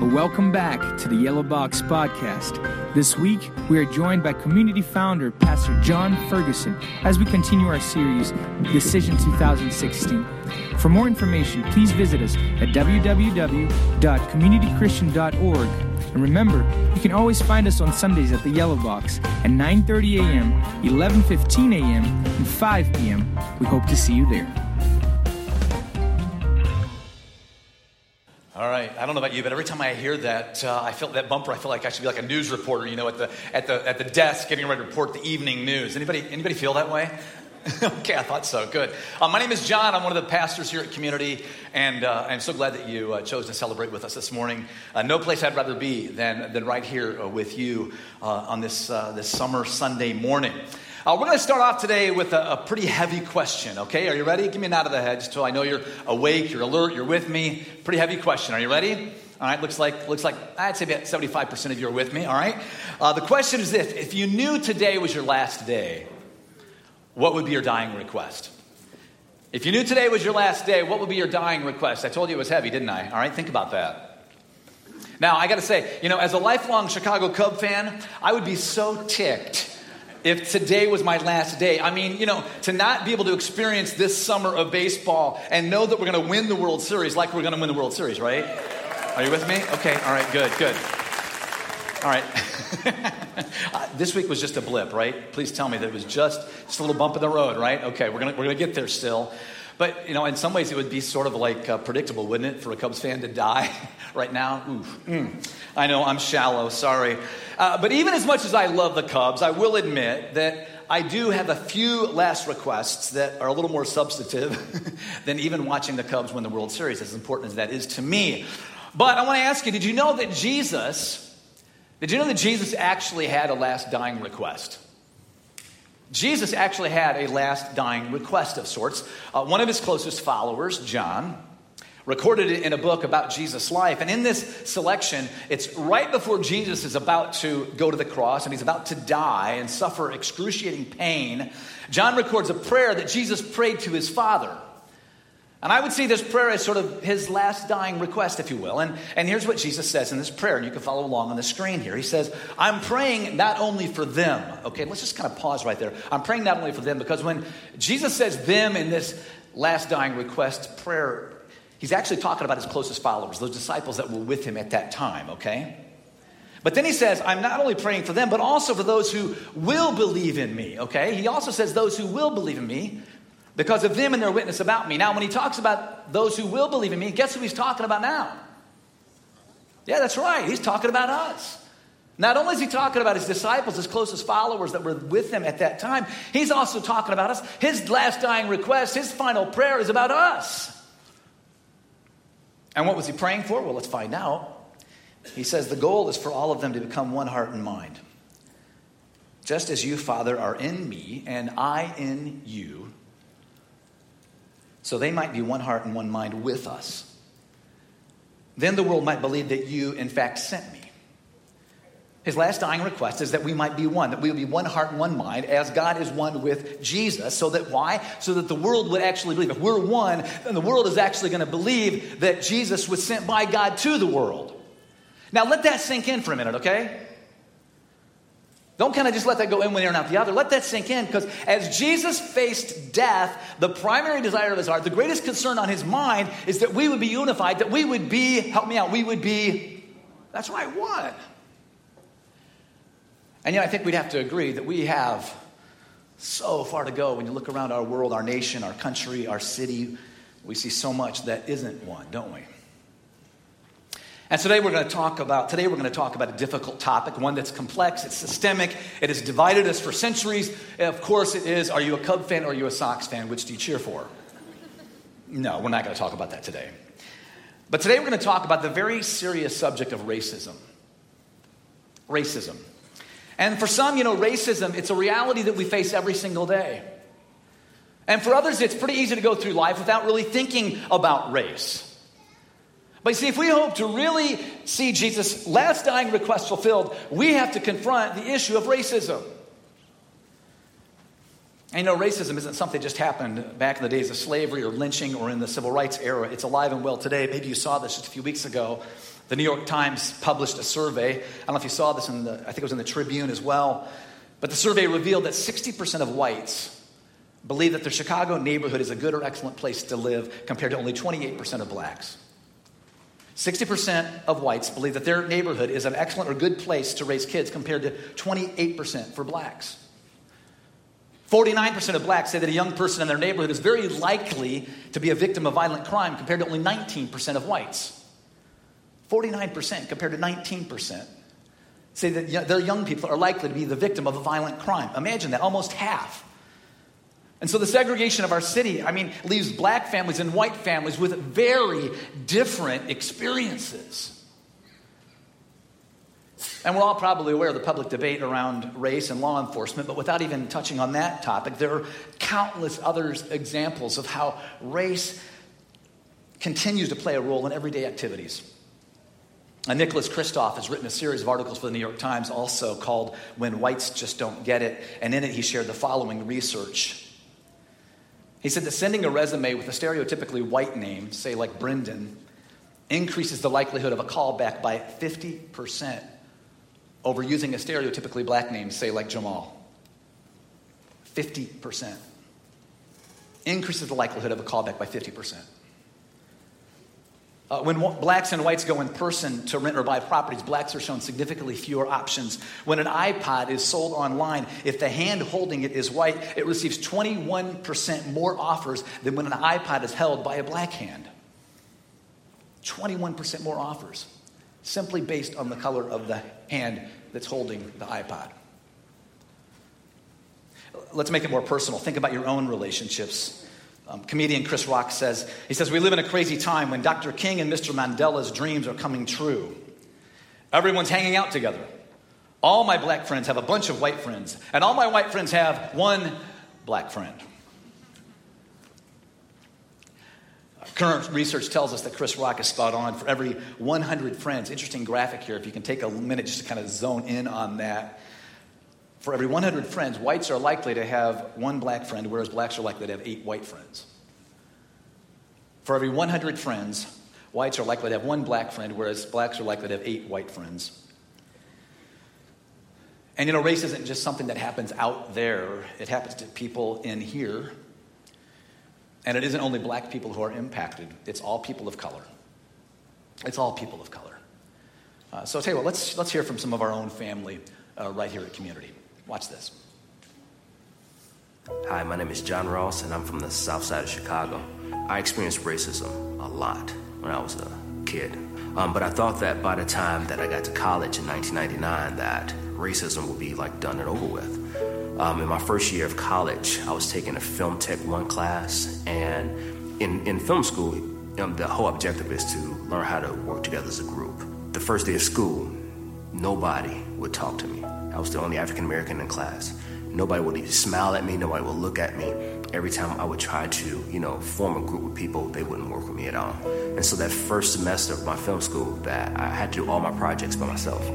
Welcome back to the Yellow Box Podcast. This week, we are joined by community founder Pastor Jon Ferguson as we continue our series, Decision 2016. For more information, please visit us at www.communitychristian.org. And remember, you can always find us on Sundays at the Yellow Box at 9:30 a.m., 11:15 a.m., and 5 p.m. We hope to see you there. Right. I don't know about you, but every time I hear that, uh, I feel that bumper. I feel like I should be like a news reporter, you know, at the at the at the desk, getting ready to report the evening news. Anybody anybody feel that way? okay, I thought so. Good. Uh, my name is John. I'm one of the pastors here at Community, and uh, I'm so glad that you uh, chose to celebrate with us this morning. Uh, no place I'd rather be than than right here uh, with you uh, on this this summer Sunday morning. Uh, we're going to start off today with a, a, pretty heavy question, okay? Are you ready? Give me a nod of the head just so I know you're awake, you're alert, you're with me. Pretty heavy question. Are you ready? All right, looks like, looks like I'd say about 75% of you are with me, all right? Uh, the question is this If you knew today was your last day, what would be your dying request? If you knew today was your last day, what would be your dying request? I told you it was heavy, didn't I? All right, think about that. Now, I got to say, you know, as a lifelong Chicago Cub fan, I would be so ticked if today was my last day. I mean, you know, to not be able to experience this summer of baseball and know that we're going to win the World Series like we're going to win the World Series, right? Are you with me? Okay, all right, good, good. All right. this week was just a blip, right? Please tell me that it was just, just a little bump in the road, right? Okay, we're going we're gonna get there still. But, you know, in some ways it would be sort of like uh, predictable, wouldn't it, for a Cubs fan to die right now? Oof. Mm. I know I'm shallow, sorry. Uh, but even as much as I love the Cubs, I will admit that I do have a few last requests that are a little more substantive than even watching the Cubs win the World Series, as important as that is to me. But I want to ask you did you know that Jesus, did you know that Jesus actually had a last dying request? Jesus actually had a last dying request of sorts. Uh, one of his closest followers, John, recorded it in a book about Jesus' life. And in this selection, it's right before Jesus is about to go to the cross and he's about to die and suffer excruciating pain. John records a prayer that Jesus prayed to his Father. And I would see this prayer as sort of his last dying request, if you will. And, and here's what Jesus says in this prayer, and you can follow along on the screen here. He says, I'm praying not only for them. Okay, let's just kind of pause right there. I'm praying not only for them, because when Jesus says them in this last dying request prayer, he's actually talking about his closest followers, those disciples that were with him at that time, okay? But then he says, I'm not only praying for them, but also for those who will believe in me, okay? He also says, those who will believe in me because of them and their witness about me. Now, when he talks about those who will believe in me, guess who he's talking about now? Yeah, that's right. He's talking about us. Not only is he talking about his disciples, his closest followers that were with him at that time, he's also talking about us. His last dying request, his final prayer is about us. And what was he praying for? Well, let's find out. He says the goal is for all of them to become one heart and mind. Just as you, Father, are in me and I in you, so they might be one heart and one mind with us. Then the world might believe that you, in fact, sent me. His last dying request is that we might be one, that we would be one heart and one mind, as God is one with Jesus. So that why? So that the world would actually believe. If we're one, then the world is actually going to believe that Jesus was sent by God to the world. Now let that sink in for a minute, okay? Don't kind of just let that go in one ear and out the other. Let that sink in because as Jesus faced death, the primary desire of his heart, the greatest concern on his mind is that we would be unified, that we would be, help me out, we would be, that's right, one. And yet I think we'd have to agree that we have so far to go when you look around our world, our nation, our country, our city. We see so much that isn't one, don't we? And today we're going to talk about today we're going to talk about a difficult topic, one that's complex, it's systemic, it has divided us for centuries. Of course it is, are you a Cub fan or are you a Sox fan? Which do you cheer for? No, we're not going to talk about that today. But today we're going to talk about the very serious subject of racism. Racism. And for some, you know, racism, it's a reality that we face every single day. And for others, it's pretty easy to go through life without really thinking about race. But see, if we hope to really see Jesus' last dying request fulfilled, we have to confront the issue of racism. You know, racism isn't something that just happened back in the days of slavery or lynching or in the civil rights era. It's alive and well today. Maybe you saw this just a few weeks ago. The New York Times published a survey. I don't know if you saw this in the, I think it was in the Tribune as well. But the survey revealed that 60% of whites believe that their Chicago neighborhood is a good or excellent place to live compared to only 28% of blacks. 60% of whites believe that their neighborhood is an excellent or good place to raise kids compared to 28% for blacks. 49% of blacks say that a young person in their neighborhood is very likely to be a victim of violent crime compared to only 19% of whites. 49% compared to 19% say that their young people are likely to be the victim of a violent crime. Imagine that, almost half. And so the segregation of our city, I mean, leaves black families and white families with very different experiences. And we're all probably aware of the public debate around race and law enforcement, but without even touching on that topic, there are countless other examples of how race continues to play a role in everyday activities. And Nicholas Kristof has written a series of articles for the New York Times, also called When Whites Just Don't Get It. And in it, he shared the following research. He said that sending a resume with a stereotypically white name, say like Brendan, increases the likelihood of a callback by 50% over using a stereotypically black name, say like Jamal. 50%. Increases the likelihood of a callback by 50%. Uh, when blacks and whites go in person to rent or buy properties, blacks are shown significantly fewer options. When an iPod is sold online, if the hand holding it is white, it receives 21% more offers than when an iPod is held by a black hand. 21% more offers, simply based on the color of the hand that's holding the iPod. Let's make it more personal. Think about your own relationships. Um, comedian Chris Rock says, he says, We live in a crazy time when Dr. King and Mr. Mandela's dreams are coming true. Everyone's hanging out together. All my black friends have a bunch of white friends, and all my white friends have one black friend. Current research tells us that Chris Rock is spot on. For every 100 friends, interesting graphic here, if you can take a minute just to kind of zone in on that. For every 100 friends, whites are likely to have one black friend, whereas blacks are likely to have eight white friends. For every 100 friends, whites are likely to have one black friend, whereas blacks are likely to have eight white friends. And you know, race isn't just something that happens out there, it happens to people in here. And it isn't only black people who are impacted, it's all people of color. It's all people of color. Uh, so, I'll tell you what, let's, let's hear from some of our own family uh, right here at Community. Watch this. Hi, my name is John Ross, and I'm from the south side of Chicago. I experienced racism a lot when I was a kid. Um, but I thought that by the time that I got to college in 1999, that racism would be like done and over with. Um, in my first year of college, I was taking a Film Tech 1 class, and in, in film school, um, the whole objective is to learn how to work together as a group. The first day of school, nobody would talk to me. I was the only African American in class. Nobody would even smile at me. Nobody would look at me. Every time I would try to, you know, form a group with people, they wouldn't work with me at all. And so that first semester of my film school, that I had to do all my projects by myself.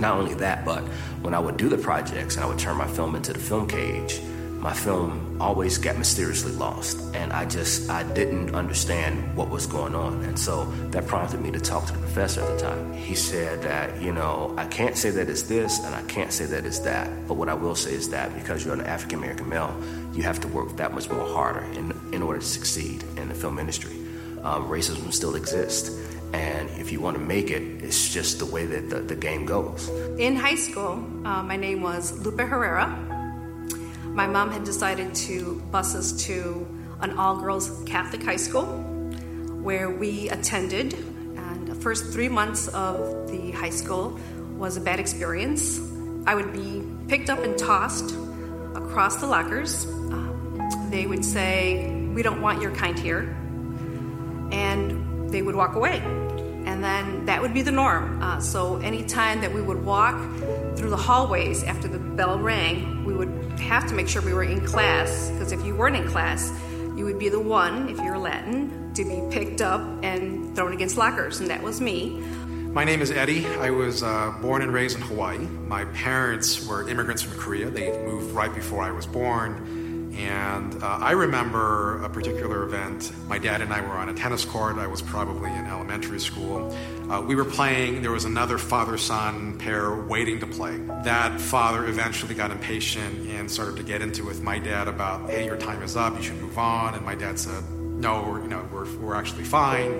Not only that, but when I would do the projects and I would turn my film into the film cage, my film always got mysteriously lost and i just i didn't understand what was going on. And so that prompted me to talk to the professor at the time. He said that you know i can't say that it's this and i can't say that it's that but what i will say is that because you're an african american male you have to work that much more harder in, in order to succeed in the film industry. Um, racism still exists and if you want to make it, it's just the way that the, the game goes. In high school, uh, my name was Lupe Herrera my mom had decided to bus us to an all girls Catholic high school where we attended. And the first three months of the high school was a bad experience. I would be picked up and tossed across the lockers. Uh, they would say, We don't want your kind here. And they would walk away. And then that would be the norm. Uh, so anytime that we would walk through the hallways after the bell rang, have to make sure we were in class because if you weren't in class, you would be the one, if you're Latin, to be picked up and thrown against lockers, and that was me. My name is Eddie. I was uh, born and raised in Hawaii. My parents were immigrants from Korea. They moved right before I was born, And uh, I remember a particular event. My dad and I were on a tennis court. I was probably in elementary school. Uh, we were playing. There was another father son pair waiting to play. That father eventually got impatient and started to get into with my dad about, hey, your time is up. You should move on. And my dad said, no, we're, you know, we're, we're actually fine.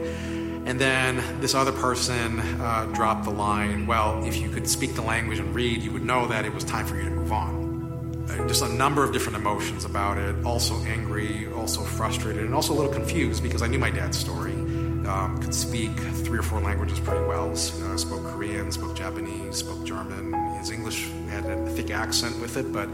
And then this other person uh, dropped the line, well, if you could speak the language and read, you would know that it was time for you to move on just a number of different emotions about it. Also angry, also frustrated, and also a little confused because I knew my dad's story. Um, could speak three or four languages pretty well. Uh, spoke Korean, spoke Japanese, spoke German. His English had a thick accent with it, but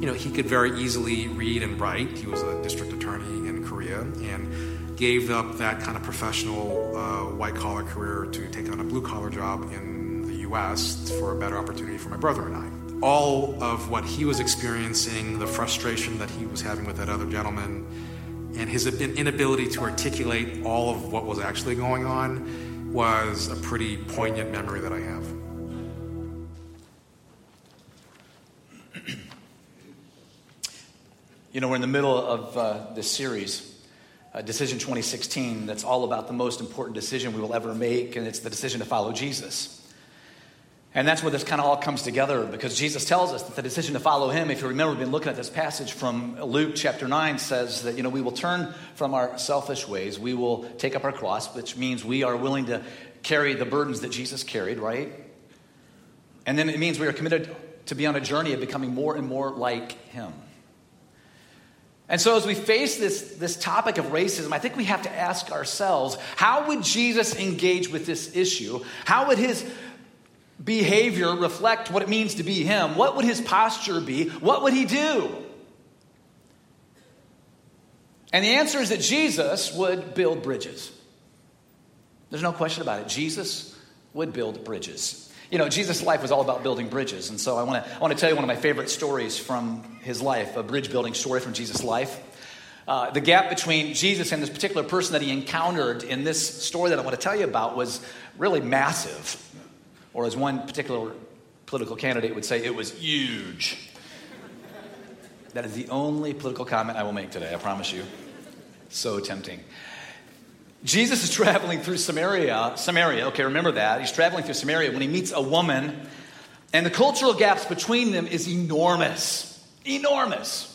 you know he could very easily read and write. He was a district attorney in Korea and gave up that kind of professional uh, white collar career to take on a blue collar job in the U.S. for a better opportunity for my brother and I all of what he was experiencing, the frustration that he was having with that other gentleman, and his inability to articulate all of what was actually going on was a pretty poignant memory that I have. You know, we're in the middle of uh, this series, uh, Decision 2016, that's all about the most important decision we will ever make, and it's the decision to follow Jesus. And that's where this kind of all comes together because Jesus tells us that the decision to follow him, if you remember, we've been looking at this passage from Luke chapter 9, says that, you know, we will turn from our selfish ways. We will take up our cross, which means we are willing to carry the burdens that Jesus carried, right? And then it means we are committed to be on a journey of becoming more and more like him. And so, as we face this, this topic of racism, I think we have to ask ourselves how would Jesus engage with this issue? How would his behavior reflect what it means to be him? What would his posture be? What would he do? And the answer is that Jesus would build bridges. There's no question about it. Jesus would build bridges. You know, Jesus' life was all about building bridges. And so I want to I want to tell you one of my favorite stories from his life, a bridge building story from Jesus' life. Uh, the gap between Jesus and this particular person that he encountered in this story that I want to tell you about was really massive. Or as one particular political candidate would say, it was huge. That is the only political comment I will make today, I promise you. So tempting. Jesus is traveling through Samaria. Samaria, okay, remember that. He's traveling through Samaria when he meets a woman, and the cultural gaps between them is enormous. Enormous.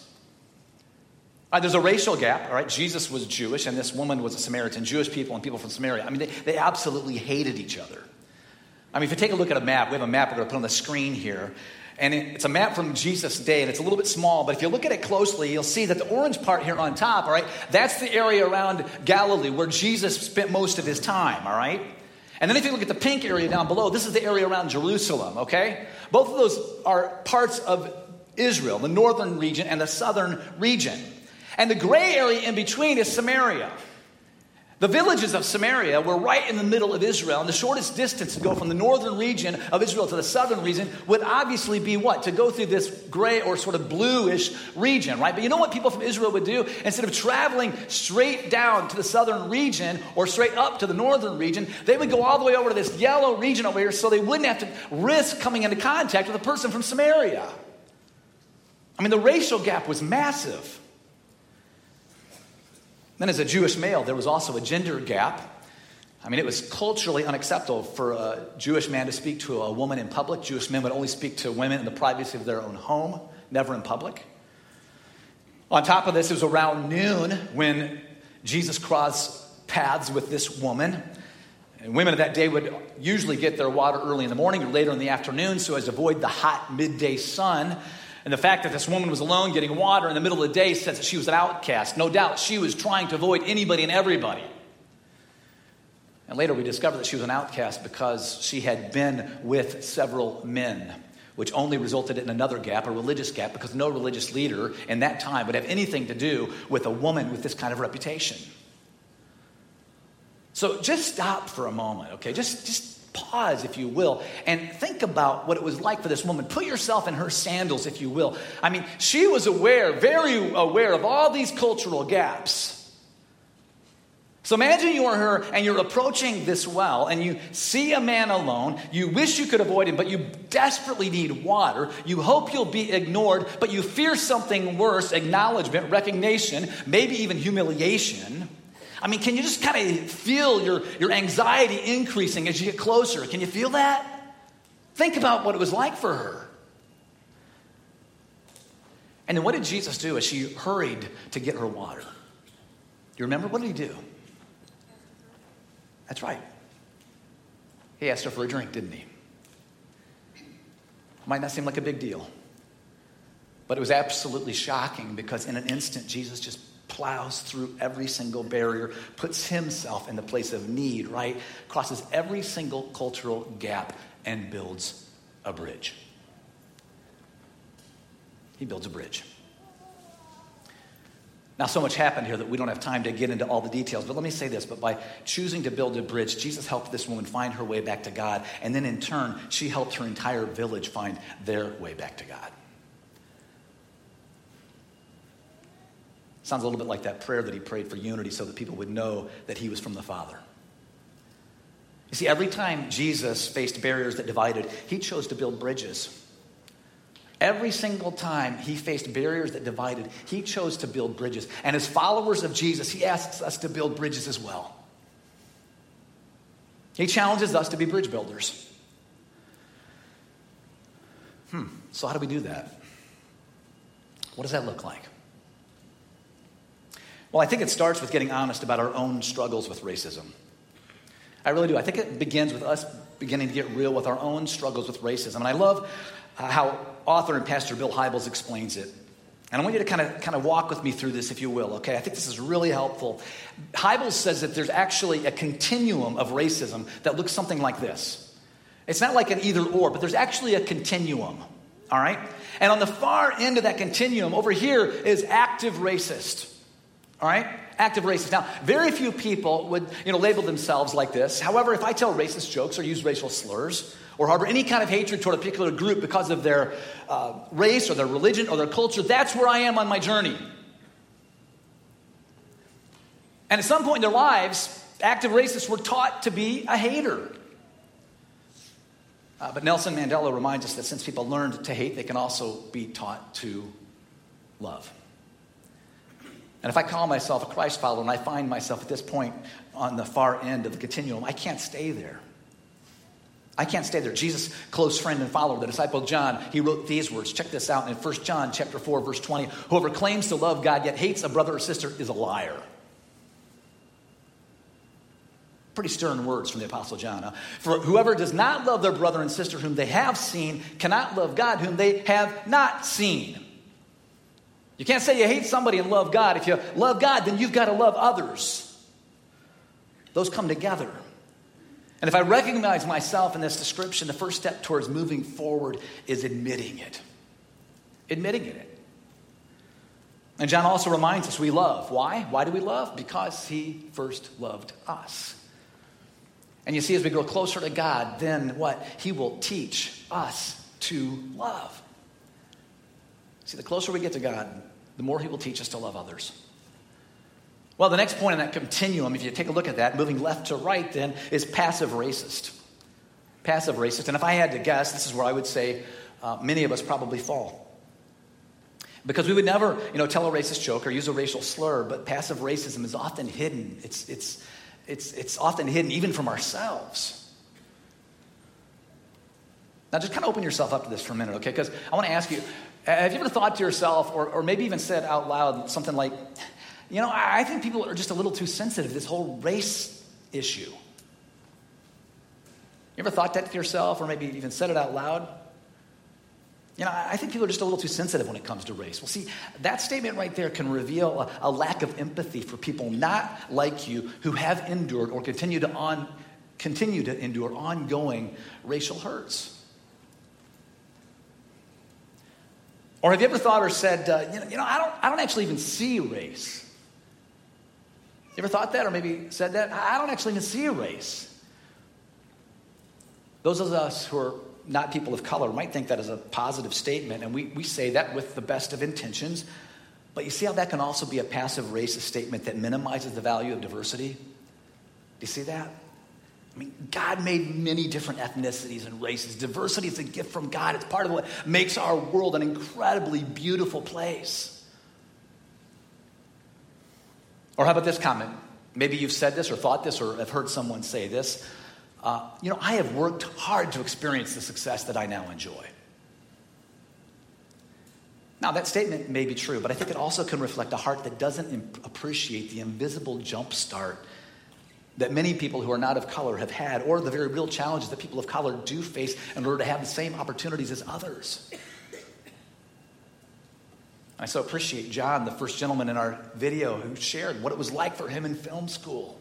Right, there's a racial gap, all right? Jesus was Jewish, and this woman was a Samaritan. Jewish people and people from Samaria, I mean, they, they absolutely hated each other. I mean, if you take a look at a map, we have a map we're going to put on the screen here. And it's a map from Jesus' day, and it's a little bit small, but if you look at it closely, you'll see that the orange part here on top, all right, that's the area around Galilee where Jesus spent most of his time, all right? And then if you look at the pink area down below, this is the area around Jerusalem, okay? Both of those are parts of Israel, the northern region and the southern region. And the gray area in between is Samaria. The villages of Samaria were right in the middle of Israel, and the shortest distance to go from the northern region of Israel to the southern region would obviously be what? To go through this gray or sort of bluish region, right? But you know what people from Israel would do? Instead of traveling straight down to the southern region or straight up to the northern region, they would go all the way over to this yellow region over here so they wouldn't have to risk coming into contact with a person from Samaria. I mean, the racial gap was massive. Then, as a Jewish male, there was also a gender gap. I mean, it was culturally unacceptable for a Jewish man to speak to a woman in public. Jewish men would only speak to women in the privacy of their own home, never in public. On top of this, it was around noon when Jesus crossed paths with this woman. And women of that day would usually get their water early in the morning or later in the afternoon so as to avoid the hot midday sun. And the fact that this woman was alone getting water in the middle of the day says that she was an outcast. No doubt she was trying to avoid anybody and everybody. And later we discovered that she was an outcast because she had been with several men, which only resulted in another gap, a religious gap, because no religious leader in that time would have anything to do with a woman with this kind of reputation. So just stop for a moment, okay? Just, just pause, if you will, and think about what it was like for this woman. Put yourself in her sandals, if you will. I mean, she was aware, very aware of all these cultural gaps. So imagine you are her and you're approaching this well and you see a man alone. You wish you could avoid him, but you desperately need water. You hope you'll be ignored, but you fear something worse acknowledgement, recognition, maybe even humiliation. I mean, can you just kind of feel your, your anxiety increasing as you get closer? Can you feel that? Think about what it was like for her. And then what did Jesus do as she hurried to get her water? You remember? What did he do? That's right. He asked her for a drink, didn't he? Might not seem like a big deal, but it was absolutely shocking because in an instant, Jesus just plows through every single barrier, puts himself in the place of need, right? Crosses every single cultural gap and builds a bridge. He builds a bridge. Now, so much happened here that we don't have time to get into all the details, but let me say this. But by choosing to build a bridge, Jesus helped this woman find her way back to God. And then in turn, she helped her entire village find their way back to God. Sounds a little bit like that prayer that he prayed for unity so that people would know that he was from the Father. You see, every time Jesus faced barriers that divided, he chose to build bridges. Every single time he faced barriers that divided, he chose to build bridges. And as followers of Jesus, he asks us to build bridges as well. He challenges us to be bridge builders. Hmm, so how do we do that? What does that look like? Well, I think it starts with getting honest about our own struggles with racism. I really do. I think it begins with us beginning to get real with our own struggles with racism. And I love uh, how author and pastor Bill Hybels explains it. And I want you to kind of, kind of walk with me through this, if you will, okay? I think this is really helpful. Hybels says that there's actually a continuum of racism that looks something like this. It's not like an either or, but there's actually a continuum, all right? And on the far end of that continuum, over here is active racist, all right? Active racist. Now, very few people would, you know, label themselves like this. However, if I tell racist jokes or use racial slurs, or harbor any kind of hatred toward a particular group because of their uh, race or their religion or their culture, that's where I am on my journey. And at some point in their lives, active racists were taught to be a hater. Uh, but Nelson Mandela reminds us that since people learned to hate, they can also be taught to love. And if I call myself a Christ follower and I find myself at this point on the far end of the continuum, I can't stay there. I can't stay there. Jesus' close friend and follower, the disciple John, he wrote these words. Check this out in 1 John chapter 4, verse 20. Whoever claims to love God yet hates a brother or sister is a liar. Pretty stern words from the Apostle John. Huh? For whoever does not love their brother and sister whom they have seen cannot love God whom they have not seen. You can't say you hate somebody and love God. If you love God, then you've got to love others. Those come together. And if I recognize myself in this description, the first step towards moving forward is admitting it. Admitting it. And John also reminds us we love. Why? Why do we love? Because he first loved us. And you see, as we grow closer to God, then what? He will teach us to love. See, the closer we get to God, the more he will teach us to love others. Well, the next point in that continuum, if you take a look at that, moving left to right, then, is passive racist. Passive racist. And if I had to guess, this is where I would say uh, many of us probably fall. Because we would never, you know, tell a racist joke or use a racial slur, but passive racism is often hidden. It's, it's, it's, it's often hidden even from ourselves. Now, just kind of open yourself up to this for a minute, okay? Because I want to ask you Uh, have you ever thought to yourself, or, or maybe even said out loud something like, you know, I think people are just a little too sensitive to this whole race issue. You ever thought that to yourself or maybe even said it out loud? You know, I think people are just a little too sensitive when it comes to race. Well, see, that statement right there can reveal a, a lack of empathy for people not like you who have endured or continue to, on, continue to endure ongoing racial hurts. Or have you ever thought or said, uh, you, know, you know, I don't, I don't actually even see race. You ever thought that or maybe said that? I don't actually even see a race. Those of us who are not people of color might think that is a positive statement, and we, we say that with the best of intentions. But you see how that can also be a passive racist statement that minimizes the value of diversity? Do you see that? I mean, God made many different ethnicities and races. Diversity is a gift from God. It's part of what makes our world an incredibly beautiful place. Or how about this comment? Maybe you've said this or thought this or have heard someone say this. Uh, you know, I have worked hard to experience the success that I now enjoy. Now, that statement may be true, but I think it also can reflect a heart that doesn't imp- appreciate the invisible jump start that many people who are not of color have had, or the very real challenges that people of color do face in order to have the same opportunities as others. I so appreciate John, the first gentleman in our video, who shared what it was like for him in film school.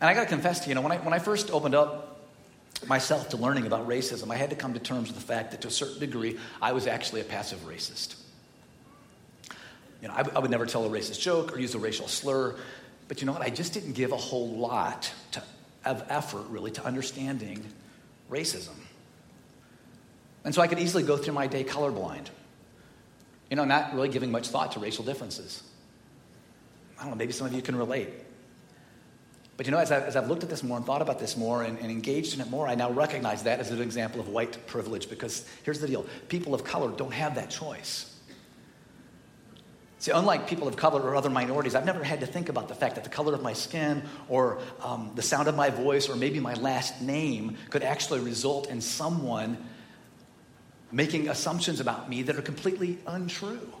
And I got to confess to you, you know, when I, when I first opened up myself to learning about racism, I had to come to terms with the fact that to a certain degree, I was actually a passive racist. You know, I, I would never tell a racist joke or use a racial slur, but you know what? I just didn't give a whole lot to, of effort, really, to understanding racism. And so I could easily go through my day colorblind, you know, not really giving much thought to racial differences. I don't know, maybe some of you can relate. But you know, as, I, as I've looked at this more and thought about this more and, and engaged in it more, I now recognize that as an example of white privilege because here's the deal people of color don't have that choice. See, unlike people of color or other minorities, I've never had to think about the fact that the color of my skin or um, the sound of my voice or maybe my last name could actually result in someone making assumptions about me that are completely untrue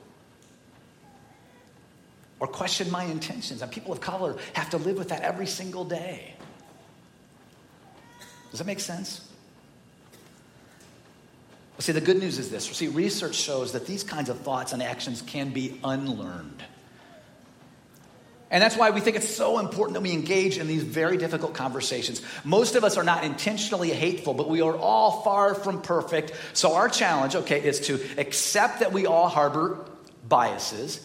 or question my intentions. And people of color have to live with that every single day. Does that make sense? See, the good news is this. See, research shows that these kinds of thoughts and actions can be unlearned. And that's why we think it's so important that we engage in these very difficult conversations. Most of us are not intentionally hateful, but we are all far from perfect. So our challenge, okay, is to accept that we all harbor biases,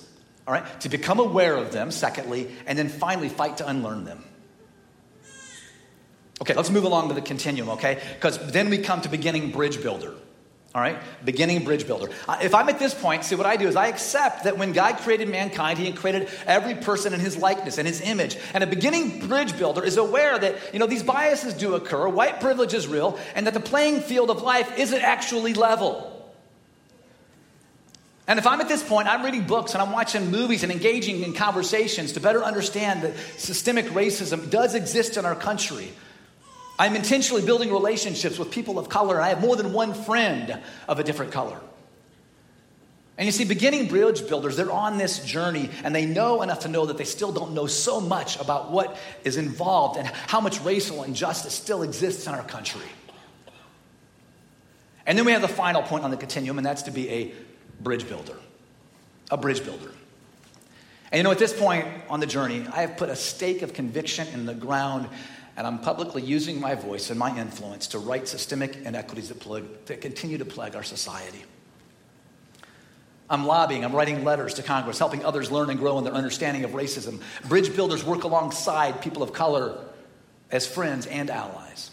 all right, to become aware of them, secondly, and then finally fight to unlearn them. Okay, let's move along to the continuum, okay? Because then we come to beginning bridge builder. All right? Beginning bridge builder. Uh, if I'm at this point, see what I do is I accept that when God created mankind, He created every person in His likeness and His image. And a beginning bridge builder is aware that, you know, these biases do occur, white privilege is real, and that the playing field of life isn't actually level. And if I'm at this point, I'm reading books and I'm watching movies and engaging in conversations to better understand that systemic racism does exist in our country. I'm intentionally building relationships with people of color, and I have more than one friend of a different color. And you see, beginning bridge builders, they're on this journey and they know enough to know that they still don't know so much about what is involved and how much racial injustice still exists in our country. And then we have the final point on the continuum, and that's to be a bridge builder. A bridge builder. And you know, at this point on the journey, I have put a stake of conviction in the ground and I'm publicly using my voice and my influence to right systemic inequities that, plague, that continue to plague our society. I'm lobbying, I'm writing letters to Congress, helping others learn and grow in their understanding of racism. Bridge builders work alongside people of color as friends and allies.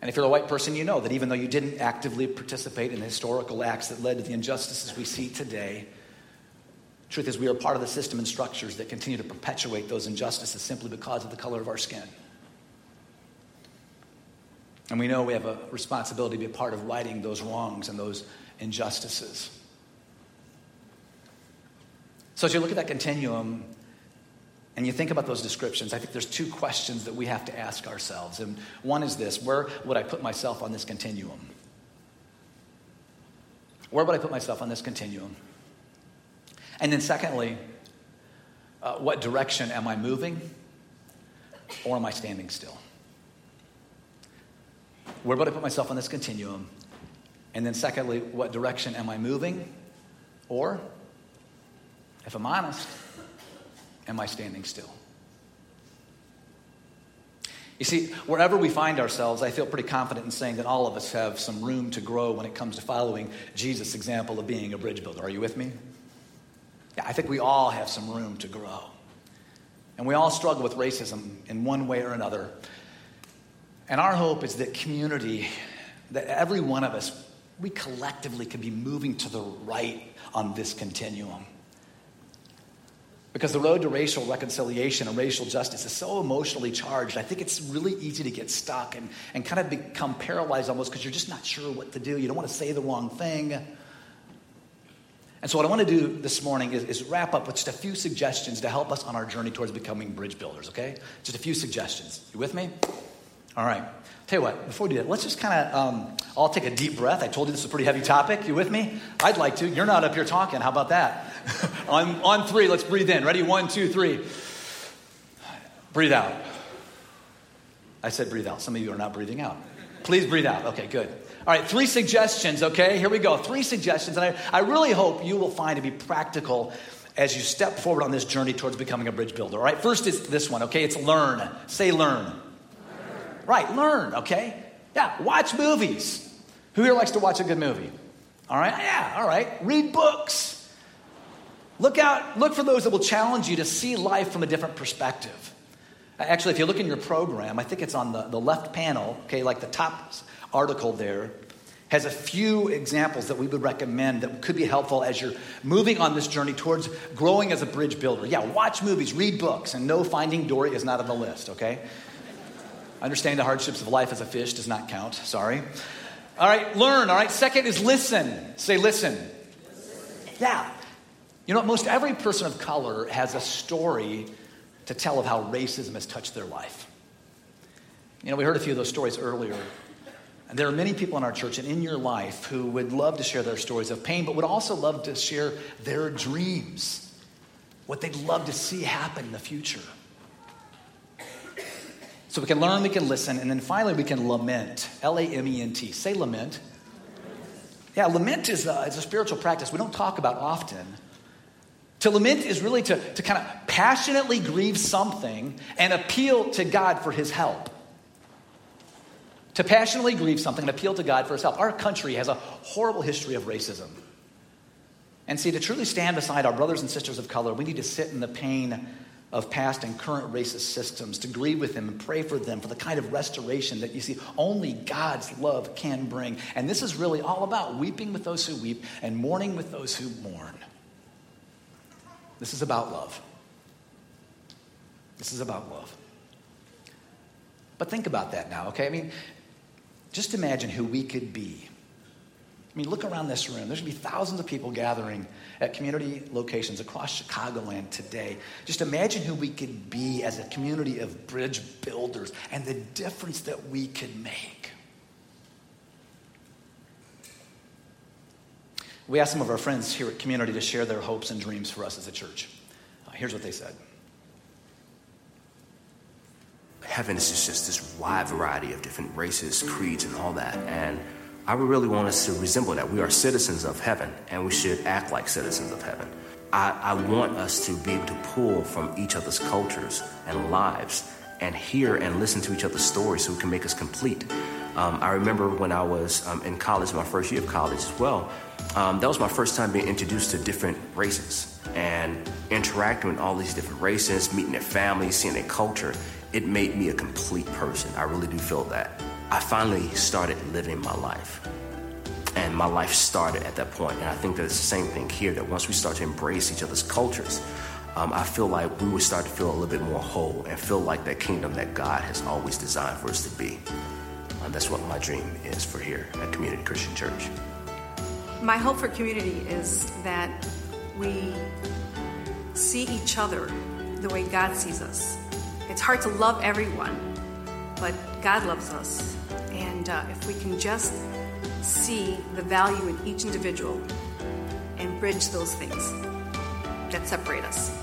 And if you're a white person, you know that even though you didn't actively participate in the historical acts that led to the injustices we see today, Truth is, we are part of the system and structures that continue to perpetuate those injustices simply because of the color of our skin. And we know we have a responsibility to be a part of righting those wrongs and those injustices. So, as you look at that continuum and you think about those descriptions, I think there's two questions that we have to ask ourselves. And one is this where would I put myself on this continuum? Where would I put myself on this continuum? And then, secondly, uh, what direction am I moving or am I standing still? Where would I put myself on this continuum? And then, secondly, what direction am I moving? Or, if I'm honest, am I standing still? You see, wherever we find ourselves, I feel pretty confident in saying that all of us have some room to grow when it comes to following Jesus' example of being a bridge builder. Are you with me? I think we all have some room to grow. And we all struggle with racism in one way or another. And our hope is that community, that every one of us, we collectively can be moving to the right on this continuum. Because the road to racial reconciliation and racial justice is so emotionally charged, I think it's really easy to get stuck and, and kind of become paralyzed almost because you're just not sure what to do. You don't want to say the wrong thing. And so, what I want to do this morning is, is, wrap up with just a few suggestions to help us on our journey towards becoming bridge builders, okay? Just a few suggestions. You with me? All right. Tell you what, before we do that, let's just kind of um, all take a deep breath. I told you this is a pretty heavy topic. You with me? I'd like to. You're not up here talking. How about that? on, on three, let's breathe in. Ready? One, two, three. Breathe out. I said breathe out. Some of you are not breathing out. Please breathe out. Okay, good. All right, three suggestions, okay? Here we go. Three suggestions. And I, I really hope you will find to be practical as you step forward on this journey towards becoming a bridge builder. All right, first is this one, okay? It's learn. Say learn. Right, learn, okay? Yeah, watch movies. Who here likes to watch a good movie? All right, yeah, all right. Read books. Look out, look for those that will challenge you to see life from a different perspective. Actually, if you look in your program, I think it's on the, the left panel, okay, like the top article there, has a few examples that we would recommend that could be helpful as you're moving on this journey towards growing as a bridge builder. Yeah, watch movies, read books, and no Finding Dory is not on the list, okay? Understand the hardships of life as a fish does not count. Sorry. All right, learn. All right, second is listen. Say listen. Yeah. You know, most every person of color has a story to tell of how racism has touched their life. You know, we heard a few of those stories earlier. And there are many people in our church and in your life who would love to share their stories of pain, but would also love to share their dreams, what they'd love to see happen in the future. So we can learn, we can listen, and then finally we can lament. L A M E N T. Say lament. Yeah, lament is a, is a spiritual practice we don't talk about often. To lament is really to, to kind of passionately grieve something and appeal to God for his help. To passionately grieve something and appeal to God for his help. Our country has a horrible history of racism. And see, to truly stand beside our brothers and sisters of color, we need to sit in the pain of past and current racist systems, to grieve with them and pray for them for the kind of restoration that you see only God's love can bring. And this is really all about weeping with those who weep and mourning with those who mourn. This is about love. This is about love. But think about that now, okay? I mean, just imagine who we could be I mean, look around this room. There's going to be thousands of people gathering at community locations across Chicagoland today. Just imagine who we could be as a community of bridge builders and the difference that we could make. We asked some of our friends here at Community to share their hopes and dreams for us as a church. Uh, here's what they said Heaven is just this wide variety of different races, creeds, and all that. And I would really want us to resemble that. We are citizens of heaven, and we should act like citizens of heaven. I, I want us to be able to pull from each other's cultures and lives and hear and listen to each other's stories so we can make us complete. Um, I remember when I was um, in college, my first year of college as well, um, that was my first time being introduced to different races and interacting with all these different races, meeting their families, seeing their culture. It made me a complete person. I really do feel that. I finally started living my life. And my life started at that point. And I think that it's the same thing here that once we start to embrace each other's cultures, um, I feel like we would start to feel a little bit more whole and feel like that kingdom that God has always designed for us to be. And that's what my dream is for here at Community Christian Church. My hope for community is that we see each other the way God sees us. It's hard to love everyone, but God loves us. And uh, if we can just see the value in each individual and bridge those things that separate us.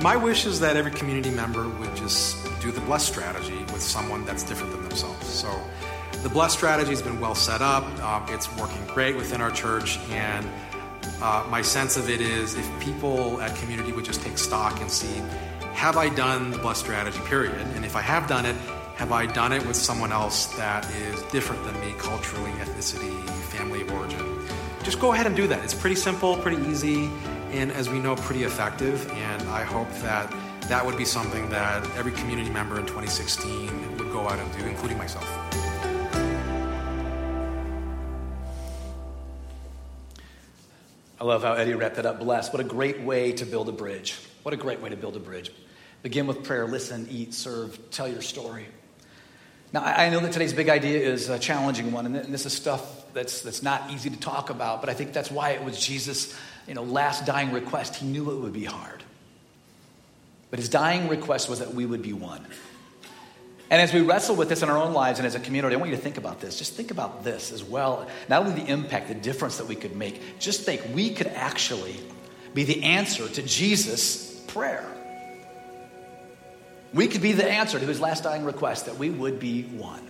My wish is that every community member would just do the bless strategy with someone that's different than themselves. So the bless strategy has been well set up. Um, it's working great within our church, and uh, my sense of it is if people at community would just take stock and see, have I done the bless strategy? Period. And if I have done it, have I done it with someone else that is different than me culturally, ethnicity, family of origin? Just go ahead and do that. It's pretty simple, pretty easy, and as we know, pretty effective. And I hope that that would be something that every community member in 2016 would go out and do, including myself. I love how Eddie wrapped that up. Bless. What a great way to build a bridge. What a great way to build a bridge. Begin with prayer, listen, eat, serve, tell your story. Now, I know that today's big idea is a challenging one, and this is stuff that's, that's not easy to talk about, but I think that's why it was Jesus' you know, last dying request. He knew it would be hard. But his dying request was that we would be one. And as we wrestle with this in our own lives and as a community, I want you to think about this. Just think about this as well. Not only the impact, the difference that we could make. Just think, we could actually be the answer to Jesus' prayer. We could be the answer to his last dying request that we would be one.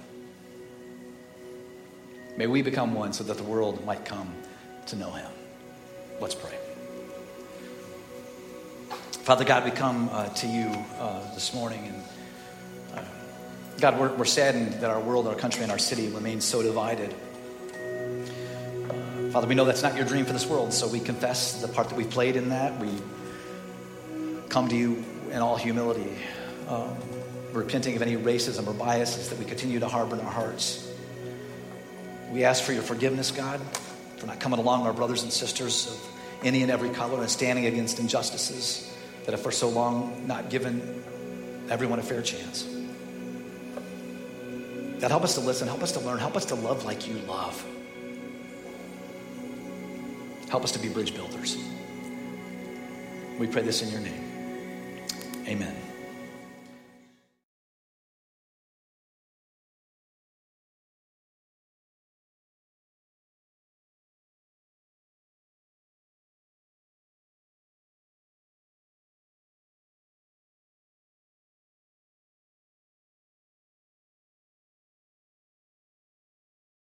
May we become one so that the world might come to know him. Let's pray. Father God, we come uh, to you uh, this morning and God, we're, we're saddened that our world, our country, and our city remains so divided. Father, we know that's not your dream for this world, so we confess the part that we played in that. We come to you in all humility, um, repenting of any racism or biases that we continue to harbor in our hearts. We ask for your forgiveness, God, for not coming along our brothers and sisters of any and every color and standing against injustices that have for so long not given everyone a fair chance. God, help us to listen, help us to learn, help us to love like you love. Help us to be bridge builders. We pray this in your name. Amen.